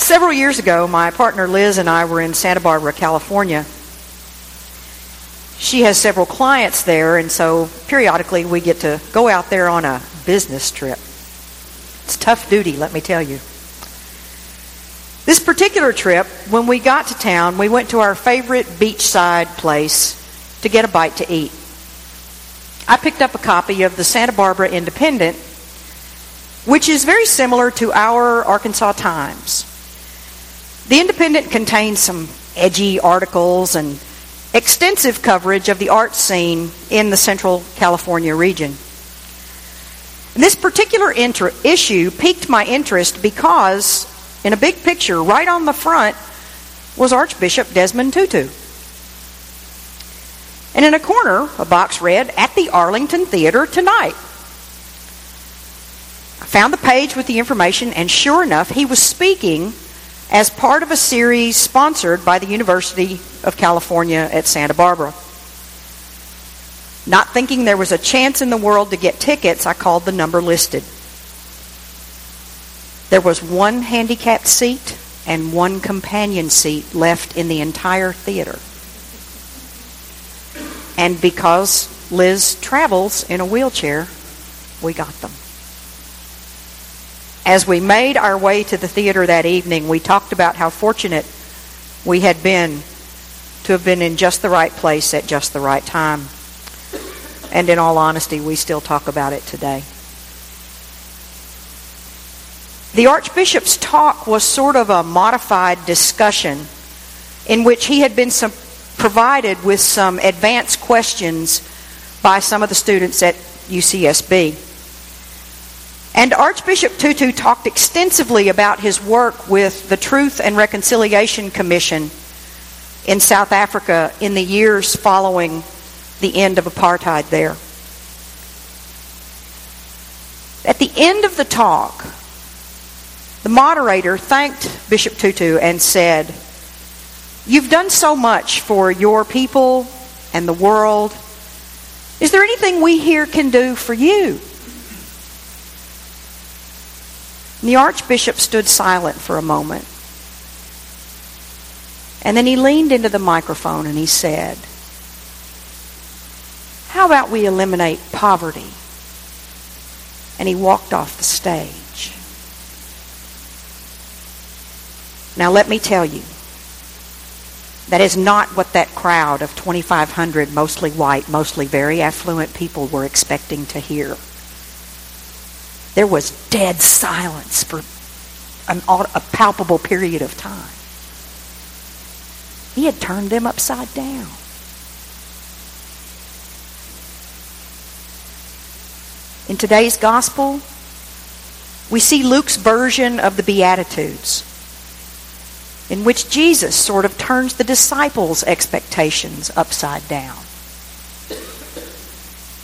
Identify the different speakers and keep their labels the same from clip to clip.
Speaker 1: Several years ago, my partner Liz and I were in Santa Barbara, California. She has several clients there, and so periodically we get to go out there on a business trip. It's tough duty, let me tell you. This particular trip, when we got to town, we went to our favorite beachside place to get a bite to eat. I picked up a copy of the Santa Barbara Independent, which is very similar to our Arkansas Times. The Independent contains some edgy articles and extensive coverage of the art scene in the Central California region. This particular inter- issue piqued my interest because, in a big picture, right on the front, was Archbishop Desmond Tutu. And in a corner, a box read, At the Arlington Theater tonight. I found the page with the information, and sure enough, he was speaking as part of a series sponsored by the University of California at Santa Barbara. Not thinking there was a chance in the world to get tickets, I called the number listed. There was one handicapped seat and one companion seat left in the entire theater. And because Liz travels in a wheelchair, we got them. As we made our way to the theater that evening, we talked about how fortunate we had been to have been in just the right place at just the right time. And in all honesty, we still talk about it today. The Archbishop's talk was sort of a modified discussion in which he had been some, provided with some advanced questions by some of the students at UCSB. And Archbishop Tutu talked extensively about his work with the Truth and Reconciliation Commission in South Africa in the years following the end of apartheid there. At the end of the talk, the moderator thanked Bishop Tutu and said, You've done so much for your people and the world. Is there anything we here can do for you? And the Archbishop stood silent for a moment. And then he leaned into the microphone and he said, How about we eliminate poverty? And he walked off the stage. Now, let me tell you, that is not what that crowd of 2,500 mostly white, mostly very affluent people were expecting to hear. There was dead silence for an, a palpable period of time. He had turned them upside down. In today's gospel, we see Luke's version of the Beatitudes, in which Jesus sort of turns the disciples' expectations upside down.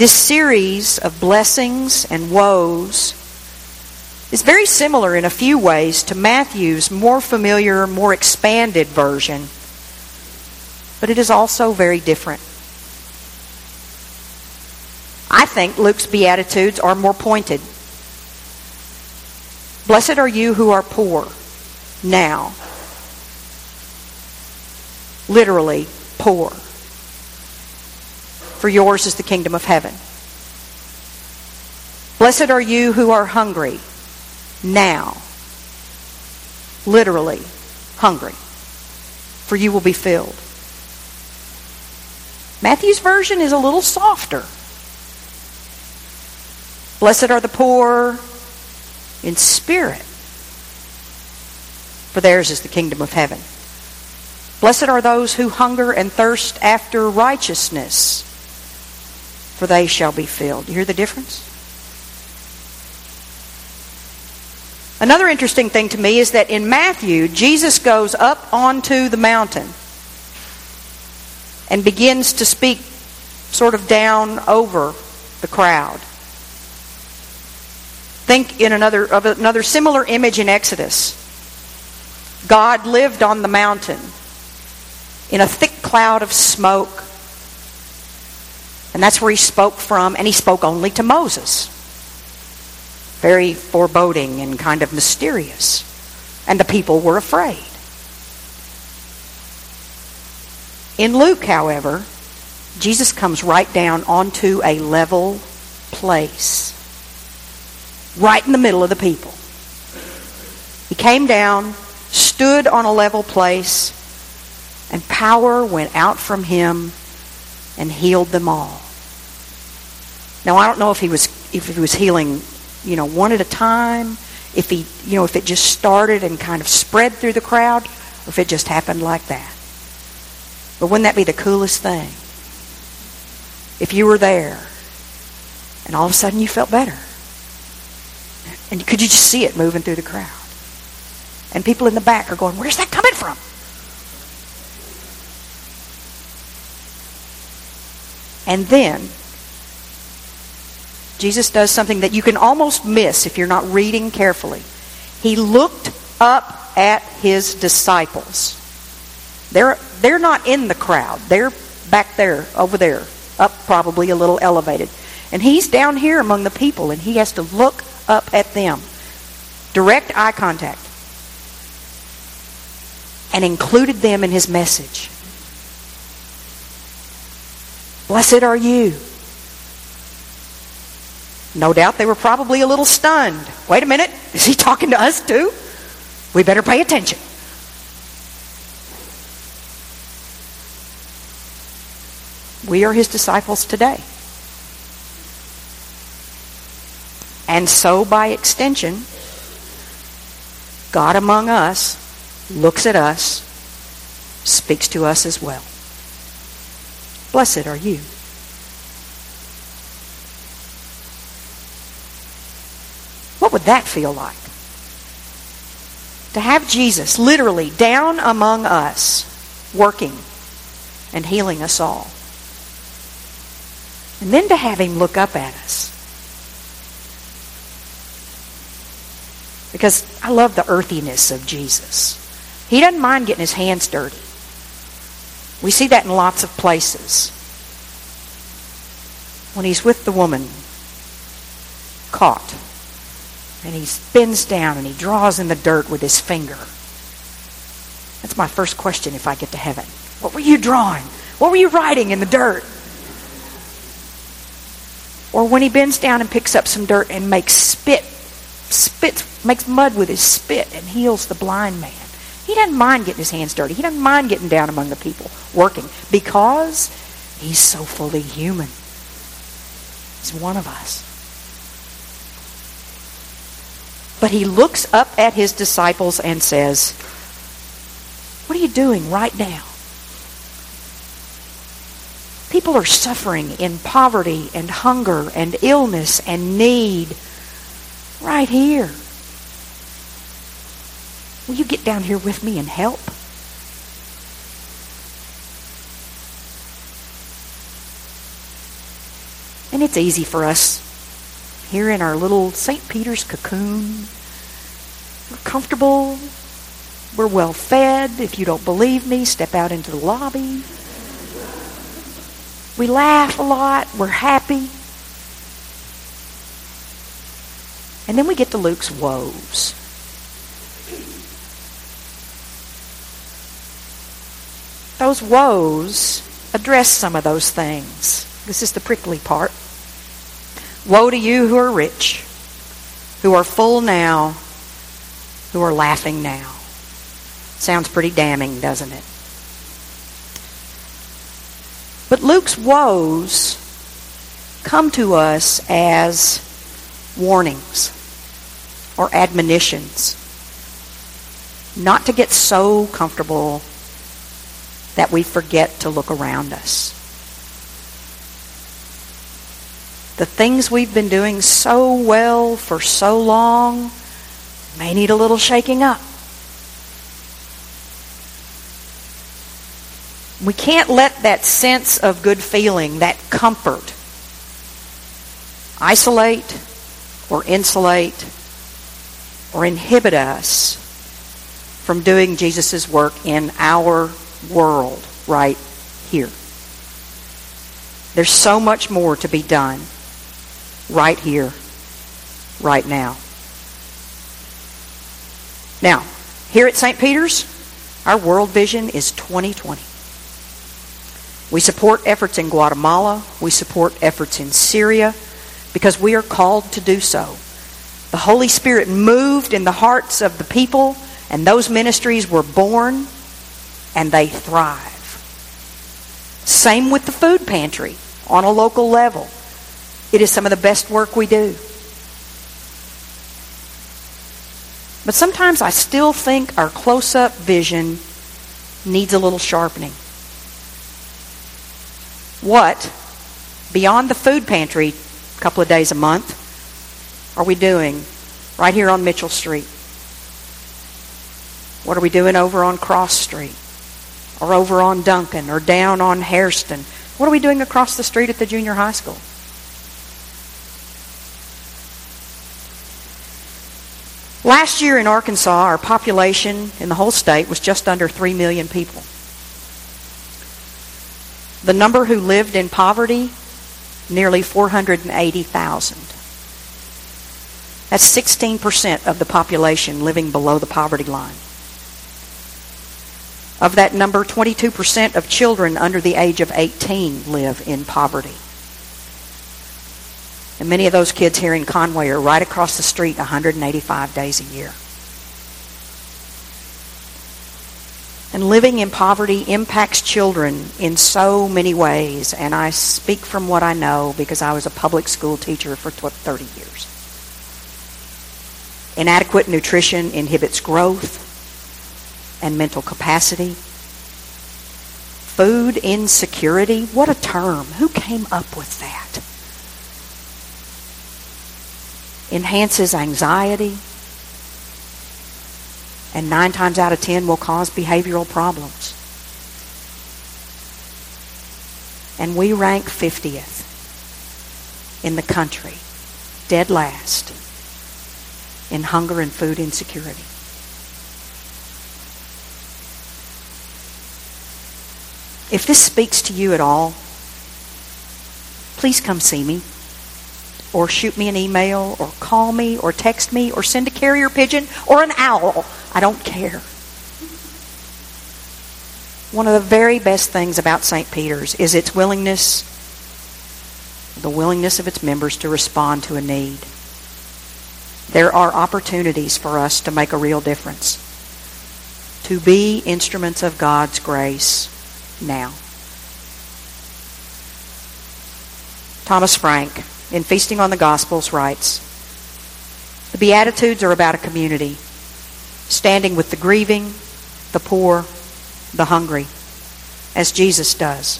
Speaker 1: This series of blessings and woes is very similar in a few ways to Matthew's more familiar, more expanded version, but it is also very different. I think Luke's Beatitudes are more pointed. Blessed are you who are poor now. Literally, poor for yours is the kingdom of heaven. Blessed are you who are hungry now. Literally, hungry, for you will be filled. Matthew's version is a little softer. Blessed are the poor in spirit, for theirs is the kingdom of heaven. Blessed are those who hunger and thirst after righteousness, for they shall be filled. You hear the difference? Another interesting thing to me is that in Matthew, Jesus goes up onto the mountain and begins to speak sort of down over the crowd. Think in another of another similar image in Exodus. God lived on the mountain in a thick cloud of smoke and that's where he spoke from, and he spoke only to Moses. Very foreboding and kind of mysterious. And the people were afraid. In Luke, however, Jesus comes right down onto a level place, right in the middle of the people. He came down, stood on a level place, and power went out from him and healed them all. Now I don't know if he was if he was healing, you know, one at a time, if he, you know, if it just started and kind of spread through the crowd, or if it just happened like that. But wouldn't that be the coolest thing? If you were there and all of a sudden you felt better. And could you just see it moving through the crowd? And people in the back are going, Where's that coming from? And then Jesus does something that you can almost miss if you're not reading carefully. He looked up at his disciples. They're, they're not in the crowd. They're back there, over there, up probably a little elevated. And he's down here among the people, and he has to look up at them. Direct eye contact. And included them in his message. Blessed are you. No doubt they were probably a little stunned. Wait a minute, is he talking to us too? We better pay attention. We are his disciples today. And so, by extension, God among us looks at us, speaks to us as well. Blessed are you. What would that feel like? To have Jesus literally down among us, working and healing us all. And then to have him look up at us. Because I love the earthiness of Jesus. He doesn't mind getting his hands dirty. We see that in lots of places. When he's with the woman caught, and he bends down and he draws in the dirt with his finger. That's my first question if I get to heaven. What were you drawing? What were you writing in the dirt? Or when he bends down and picks up some dirt and makes spit, spit, makes mud with his spit and heals the blind man. He doesn't mind getting his hands dirty. He doesn't mind getting down among the people, working, because he's so fully human. He's one of us. But he looks up at his disciples and says, What are you doing right now? People are suffering in poverty and hunger and illness and need right here. Will you get down here with me and help? And it's easy for us here in our little St. Peter's cocoon. We're comfortable. We're well fed. If you don't believe me, step out into the lobby. We laugh a lot. We're happy. And then we get to Luke's woes. Those woes address some of those things. This is the prickly part. Woe to you who are rich, who are full now, who are laughing now. Sounds pretty damning, doesn't it? But Luke's woes come to us as warnings or admonitions. Not to get so comfortable that we forget to look around us. The things we've been doing so well for so long may need a little shaking up. We can't let that sense of good feeling, that comfort, isolate or insulate or inhibit us from doing Jesus' work in our world right here. There's so much more to be done right here, right now. Now, Here at St. Peter's, our world vision is 2020. We support efforts in Guatemala. We support efforts in Syria because we are called to do so. The Holy Spirit moved in the hearts of the people, and those ministries were born, and they thrive. Same with the food pantry on a local level. It is some of the best work we do. But sometimes I still think our close up vision needs a little sharpening. What, beyond the food pantry a couple of days a month, are we doing right here on Mitchell Street? What are we doing over on Cross Street? Or over on Duncan? Or down on Hairston? What are we doing across the street at the junior high school? Last year in Arkansas, our population in the whole state was just under 3 million people. The number who lived in poverty, nearly 480,000. That's 16% of the population living below the poverty line. Of that number, 22% of children under the age of 18 live in poverty. And many of those kids here in Conway are right across the street 185 days a year. And living in poverty impacts children in so many ways. And I speak from what I know because I was a public school teacher for 30 years. Inadequate nutrition inhibits growth and mental capacity. Food insecurity, what a term. Who came up with that? Enhances anxiety, and nine times out of ten will cause behavioral problems. And we rank 50th in the country, dead last, in hunger and food insecurity. If this speaks to you at all, please come see me or shoot me an email or call me or text me or send a carrier pigeon or an owl. I don't care. One of the very best things about St. Peter's is its willingness, the willingness of its members to respond to a need. There are opportunities for us to make a real difference, to be instruments of God's grace now. Thomas Frank in Feasting on the Gospels writes The Beatitudes are about a community, standing with the grieving, the poor, the hungry, as Jesus does.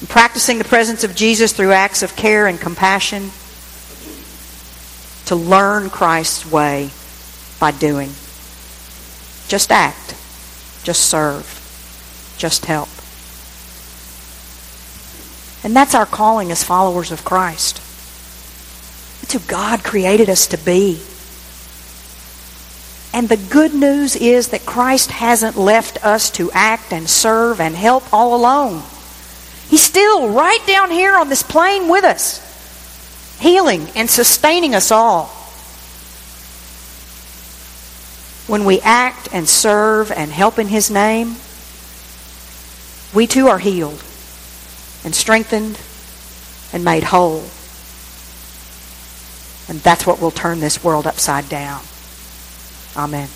Speaker 1: And practicing the presence of Jesus through acts of care and compassion to learn Christ's way by doing. Just act. Just serve. Just help. And that's our calling as followers of Christ. It's who God created us to be. And the good news is that Christ hasn't left us to act and serve and help all alone. He's still right down here on this plane with us, healing and sustaining us all. When we act and serve and help in His name, we too are healed and strengthened and made whole. And that's what will turn this world upside down. Amen.